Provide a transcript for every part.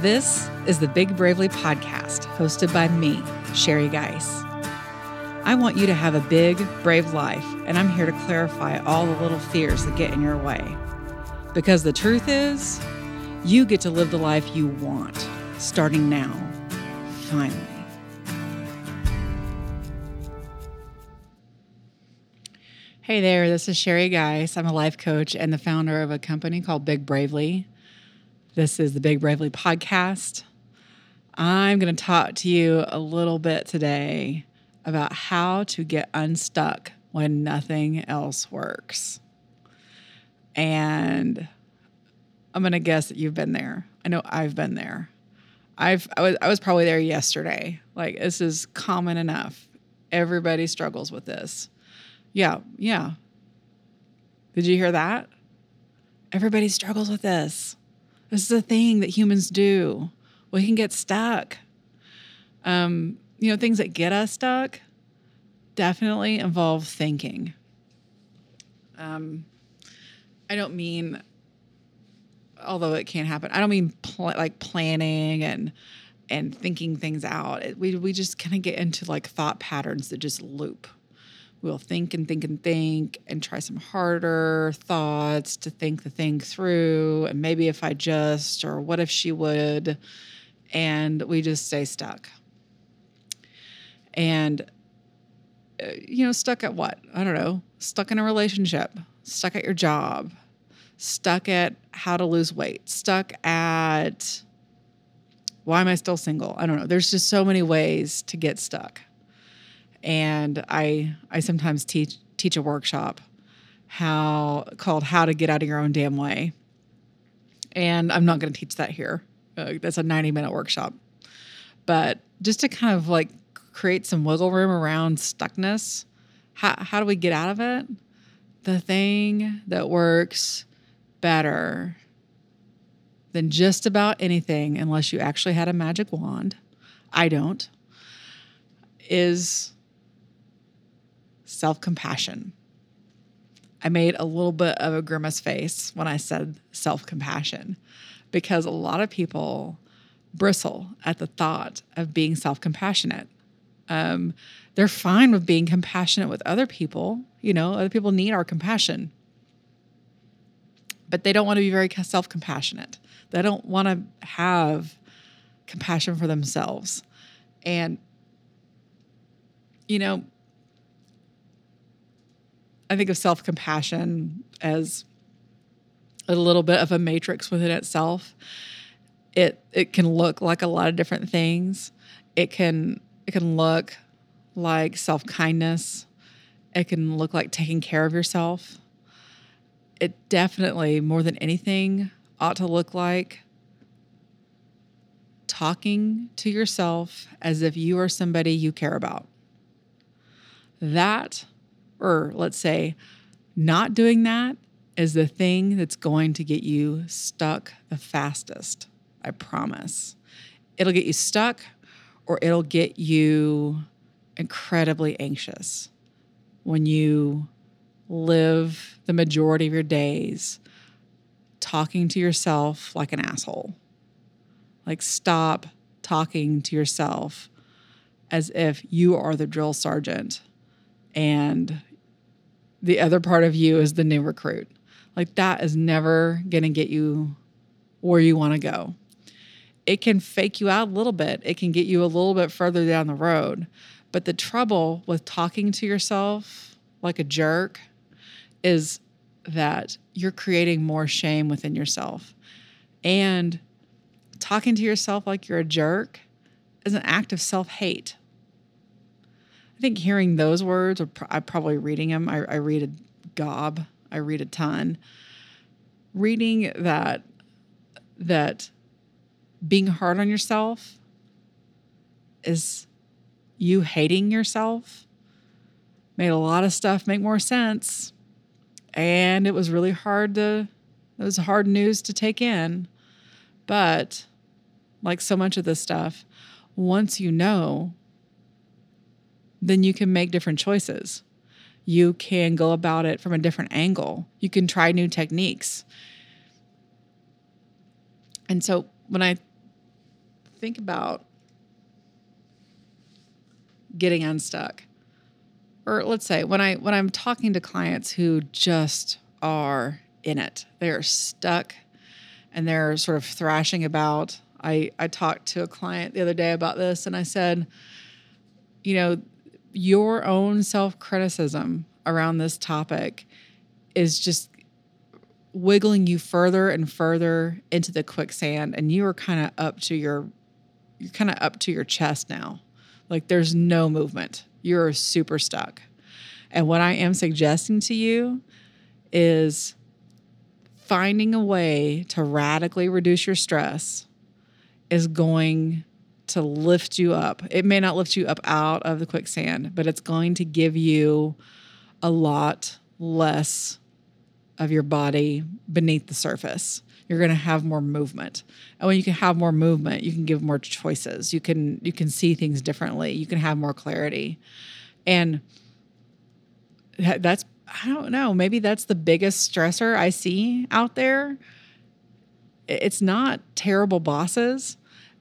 This is the Big Bravely podcast, hosted by me, Sherry Geis. I want you to have a big, brave life, and I'm here to clarify all the little fears that get in your way. Because the truth is, you get to live the life you want, starting now, finally. Hey there, this is Sherry Geis. I'm a life coach and the founder of a company called Big Bravely. This is the Big Bravely podcast. I'm going to talk to you a little bit today about how to get unstuck when nothing else works. And I'm going to guess that you've been there. I know I've been there. I've I was I was probably there yesterday. Like this is common enough. Everybody struggles with this. Yeah, yeah. Did you hear that? Everybody struggles with this. This is a thing that humans do. We can get stuck. Um, you know, things that get us stuck definitely involve thinking. Um, I don't mean, although it can happen. I don't mean pl- like planning and and thinking things out. It, we we just kind of get into like thought patterns that just loop we'll think and think and think and try some harder thoughts to think the thing through. And maybe if I just, or what if she would, and we just stay stuck. And, uh, you know, stuck at what? I don't know. Stuck in a relationship, stuck at your job, stuck at how to lose weight, stuck at why am I still single? I don't know. There's just so many ways to get stuck and I I sometimes teach teach a workshop how called how to get out of your own damn way. And I'm not going to teach that here. Uh, that's a 90 minute workshop. But just to kind of like create some wiggle room around stuckness, how, how do we get out of it? The thing that works better than just about anything, unless you actually had a magic wand, I don't, is self compassion. I made a little bit of a grimace face when I said self compassion because a lot of people bristle at the thought of being self compassionate. Um, they're fine with being compassionate with other people. You know, other people need our compassion, but they don't want to be very self compassionate. They don't want to have compassion for themselves. And, you know, I think of self compassion as a little bit of a matrix within itself. It it can look like a lot of different things. It can it can look like self kindness. It can look like taking care of yourself. It definitely, more than anything, ought to look like talking to yourself as if you are somebody you care about. That or let's say not doing that is the thing that's going to get you stuck the fastest. I promise. It'll get you stuck or it'll get you incredibly anxious when you live the majority of your days talking to yourself like an asshole. Like, stop talking to yourself as if you are the drill sergeant and the other part of you is the new recruit. Like that is never going to get you where you want to go. It can fake you out a little bit, it can get you a little bit further down the road. But the trouble with talking to yourself like a jerk is that you're creating more shame within yourself. And talking to yourself like you're a jerk is an act of self hate. I think hearing those words, or I'm probably reading them. I, I read a gob. I read a ton. Reading that that being hard on yourself is you hating yourself made a lot of stuff make more sense and it was really hard to it was hard news to take in but like so much of this stuff once you know then you can make different choices. You can go about it from a different angle. You can try new techniques. And so when I think about getting unstuck. Or let's say when I when I'm talking to clients who just are in it. They're stuck and they're sort of thrashing about. I I talked to a client the other day about this and I said, you know, your own self-criticism around this topic is just wiggling you further and further into the quicksand and you are kind of up to your you're kind of up to your chest now. Like there's no movement. You're super stuck. And what i am suggesting to you is finding a way to radically reduce your stress is going to lift you up it may not lift you up out of the quicksand but it's going to give you a lot less of your body beneath the surface. You're going to have more movement. And when you can have more movement, you can give more choices. You can you can see things differently. You can have more clarity. And that's I don't know, maybe that's the biggest stressor I see out there. It's not terrible bosses.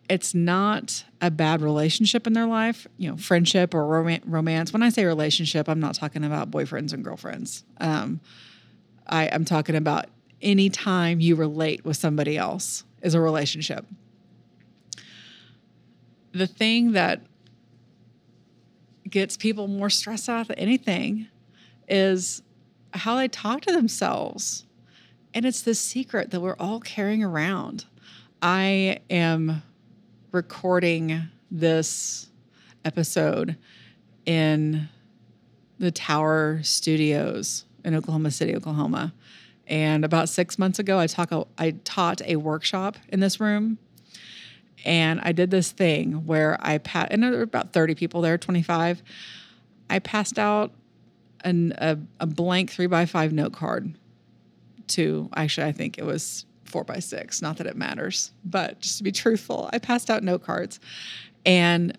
It's not a bad relationship in their life, you know, friendship or romance. When I say relationship, I'm not talking about boyfriends and girlfriends. Um, I, I'm talking about any time you relate with somebody else is a relationship. The thing that gets people more stressed out than anything is how they talk to themselves. And it's the secret that we're all carrying around. I am recording this episode in the Tower Studios in Oklahoma City, Oklahoma. And about six months ago, I, talk, I taught a workshop in this room. And I did this thing where I passed, and there were about 30 people there, 25. I passed out an, a, a blank three by five note card to, actually, I think it was four by six. Not that it matters, but just to be truthful, I passed out note cards. And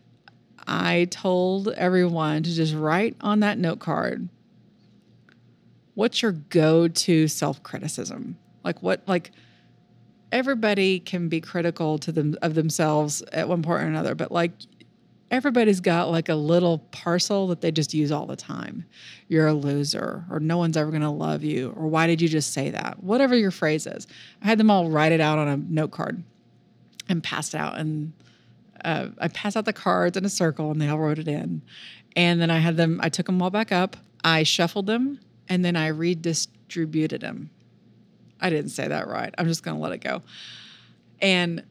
I told everyone to just write on that note card what's your go-to self-criticism? Like what like everybody can be critical to them of themselves at one point or another, but like everybody's got like a little parcel that they just use all the time. You're a loser, or no one's ever gonna love you, or why did you just say that? Whatever your phrase is. I had them all write it out on a note card and passed it out. And uh, I passed out the cards in a circle and they all wrote it in. And then I had them, I took them all back up. I shuffled them and then I redistributed them. I didn't say that right. I'm just going to let it go. And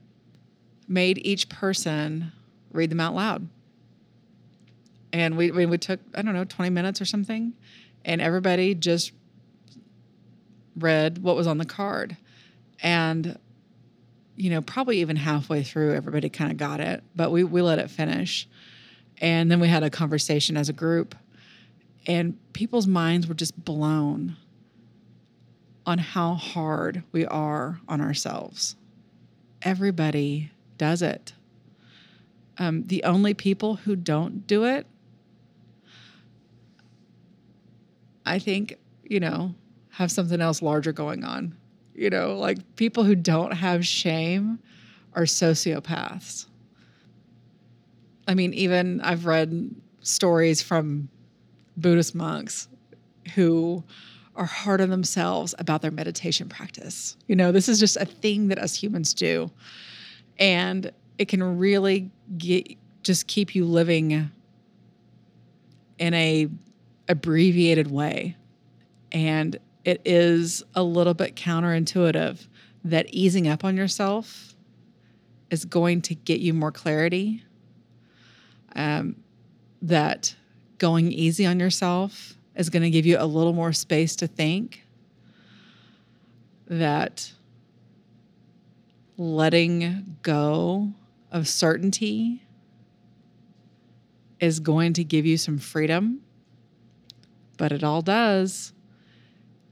made each person read them out loud. And we, we, we took, I don't know, 20 minutes or something. And everybody just read what was on the card. And, you know, probably even halfway through, everybody kind of got it, but we, we let it finish. And then we had a conversation as a group and people's minds were just blown on how hard we are on ourselves. Everybody does it. Um, the only people who don't do it, I think, you know, have something else larger going on. You know, like people who don't have shame are sociopaths. I mean, even I've read stories from Buddhist monks who are hard on themselves about their meditation practice. You know, this is just a thing that us humans do. And it can really get just keep you living in a abbreviated way. And it is a little bit counterintuitive that easing up on yourself is going to get you more clarity. Um, that going easy on yourself is going to give you a little more space to think. That letting go of certainty is going to give you some freedom, but it all does.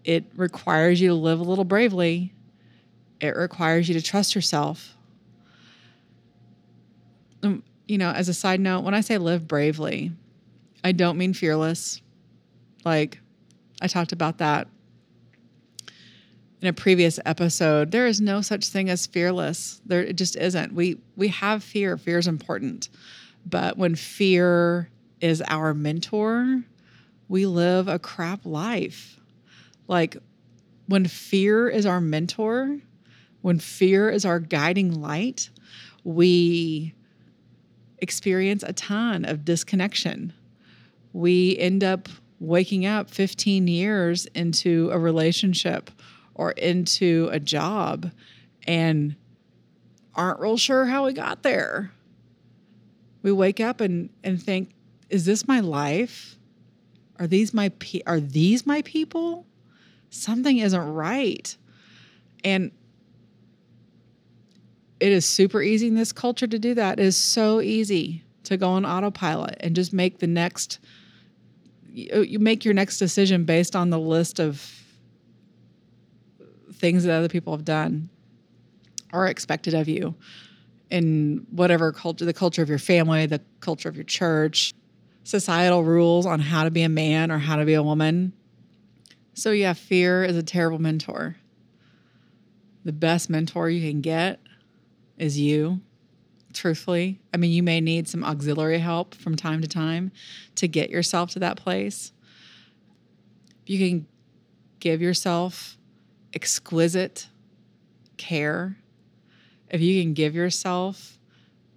It requires you to live a little bravely. It requires you to trust yourself. Um, you know, as a side note, when I say live bravely, I don't mean fearless. Like I talked about that. In a previous episode, there is no such thing as fearless. There it just isn't. We we have fear. Fear is important. But when fear is our mentor, we live a crap life. Like when fear is our mentor, when fear is our guiding light, we experience a ton of disconnection. We end up waking up 15 years into a relationship or into a job and aren't real sure how we got there. We wake up and, and think, is this my life? Are these my pe- are these my people? Something isn't right. And it is super easy in this culture to do that. It is so easy to go on autopilot and just make the next you make your next decision based on the list of things that other people have done or expected of you in whatever culture the culture of your family the culture of your church societal rules on how to be a man or how to be a woman so yeah fear is a terrible mentor the best mentor you can get is you, truthfully. I mean, you may need some auxiliary help from time to time to get yourself to that place. You can give yourself exquisite care. If you can give yourself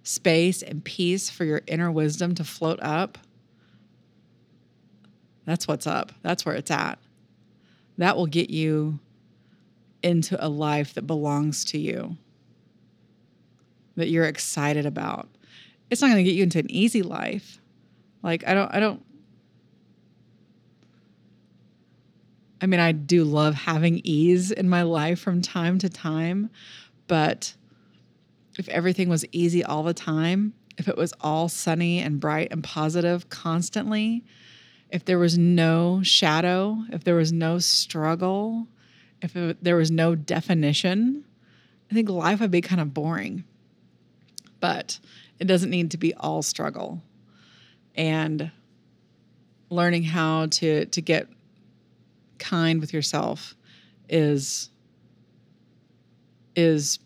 space and peace for your inner wisdom to float up, that's what's up. That's where it's at. That will get you into a life that belongs to you that you're excited about. It's not going to get you into an easy life. Like I don't I don't I mean, I do love having ease in my life from time to time, but if everything was easy all the time, if it was all sunny and bright and positive constantly, if there was no shadow, if there was no struggle, if it, there was no definition, I think life would be kind of boring but it doesn't need to be all struggle. And learning how to to get kind with yourself is is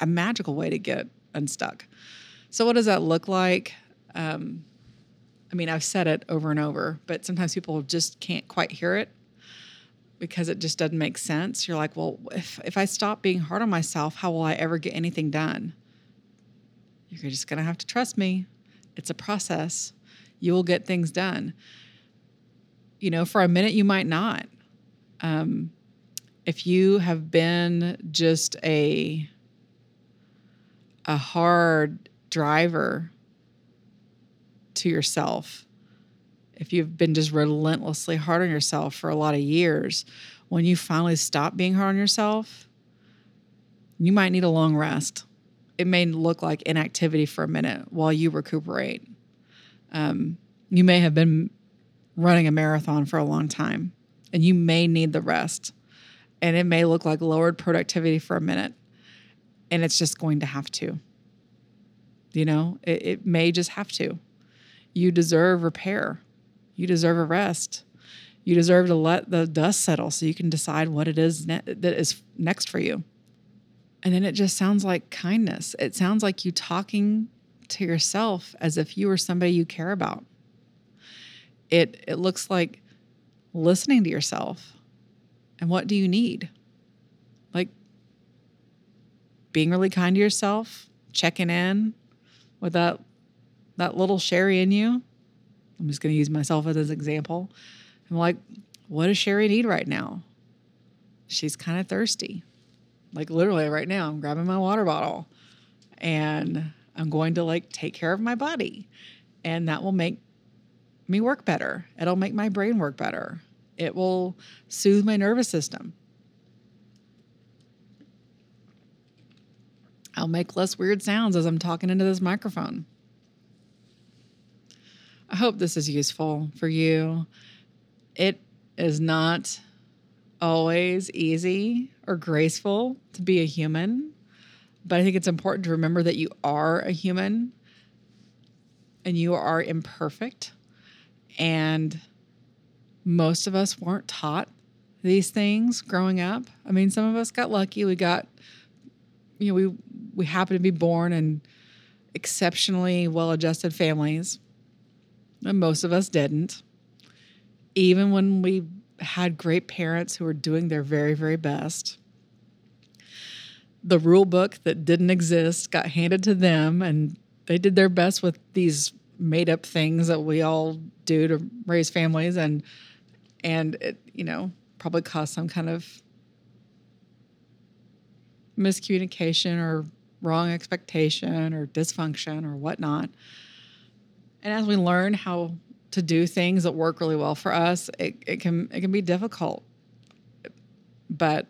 a magical way to get unstuck. So, what does that look like? Um, I mean, I've said it over and over, but sometimes people just can't quite hear it because it just doesn't make sense. You're like, well, if, if I stop being hard on myself, how will I ever get anything done? You're just going to have to trust me. It's a process. You will get things done. You know, for a minute, you might not. Um, if you have been just a a hard driver to yourself if you've been just relentlessly hard on yourself for a lot of years, when you finally stop being hard on yourself, you might need a long rest. It may look like inactivity for a minute while you recuperate. Um, you may have been running a marathon for a long time and you may need the rest. And it may look like lowered productivity for a minute and it's just going to have to. You know, it, it may just have to. You deserve repair. You deserve a rest. You deserve to let the dust settle so you can decide what it is ne- that is next for you. And then it just sounds like kindness. It sounds like you talking to yourself as if you were somebody you care about. It it looks like listening to yourself. And what do you need? Like being really kind to yourself, checking in with that that little Sherry in you I'm just going to use myself as an example. I'm like, what does Sherry need right now? She's kind of thirsty. Like literally right now, I'm grabbing my water bottle and I'm going to like take care of my body. And that will make me work better. It'll make my brain work better. It will soothe my nervous system. I'll make less weird sounds as I'm talking into this microphone. I hope this is useful for you. It is not always easy or graceful to be a human, but I think it's important to remember that you are a human and you are imperfect. And most of us weren't taught these things growing up. I mean, some of us got lucky. We got, you know, we we happened to be born in exceptionally well-adjusted families, and most of us didn't. Even when we had great parents who were doing their very, very best. The rule book that didn't exist got handed to them, and they did their best with these made up things that we all do to raise families and and it you know probably caused some kind of miscommunication or wrong expectation or dysfunction or whatnot. And as we learn how to do things that work really well for us it, it can it can be difficult. But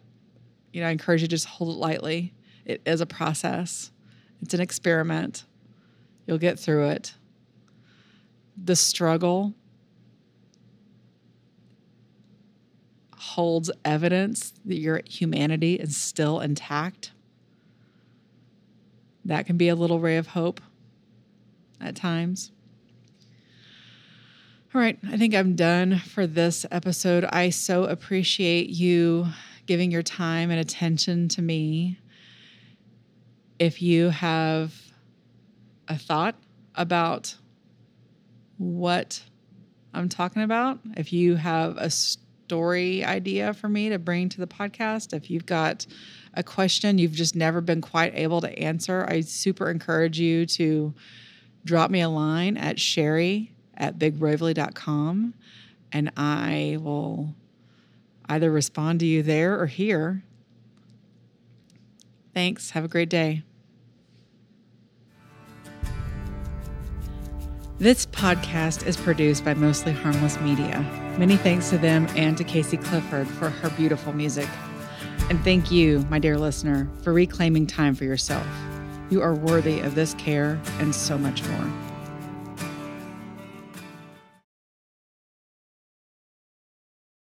you know i encourage you to just hold it lightly. It is a process. It's an experiment. You'll get through it the struggle holds evidence that your humanity is still intact. That can be a little ray of hope at times. All right, I think I'm done for this episode. I so appreciate you giving your time and attention to me. If you have a thought about what I'm talking about, if you have a story idea for me to bring to the podcast, if you've got a question you've just never been quite able to answer, I super encourage you to drop me a line at sherry at bigbravely.com and I will either respond to you there or here. Thanks. Have a great day. This podcast is produced by Mostly Harmless Media. Many thanks to them and to Casey Clifford for her beautiful music. And thank you, my dear listener, for reclaiming time for yourself. You are worthy of this care and so much more.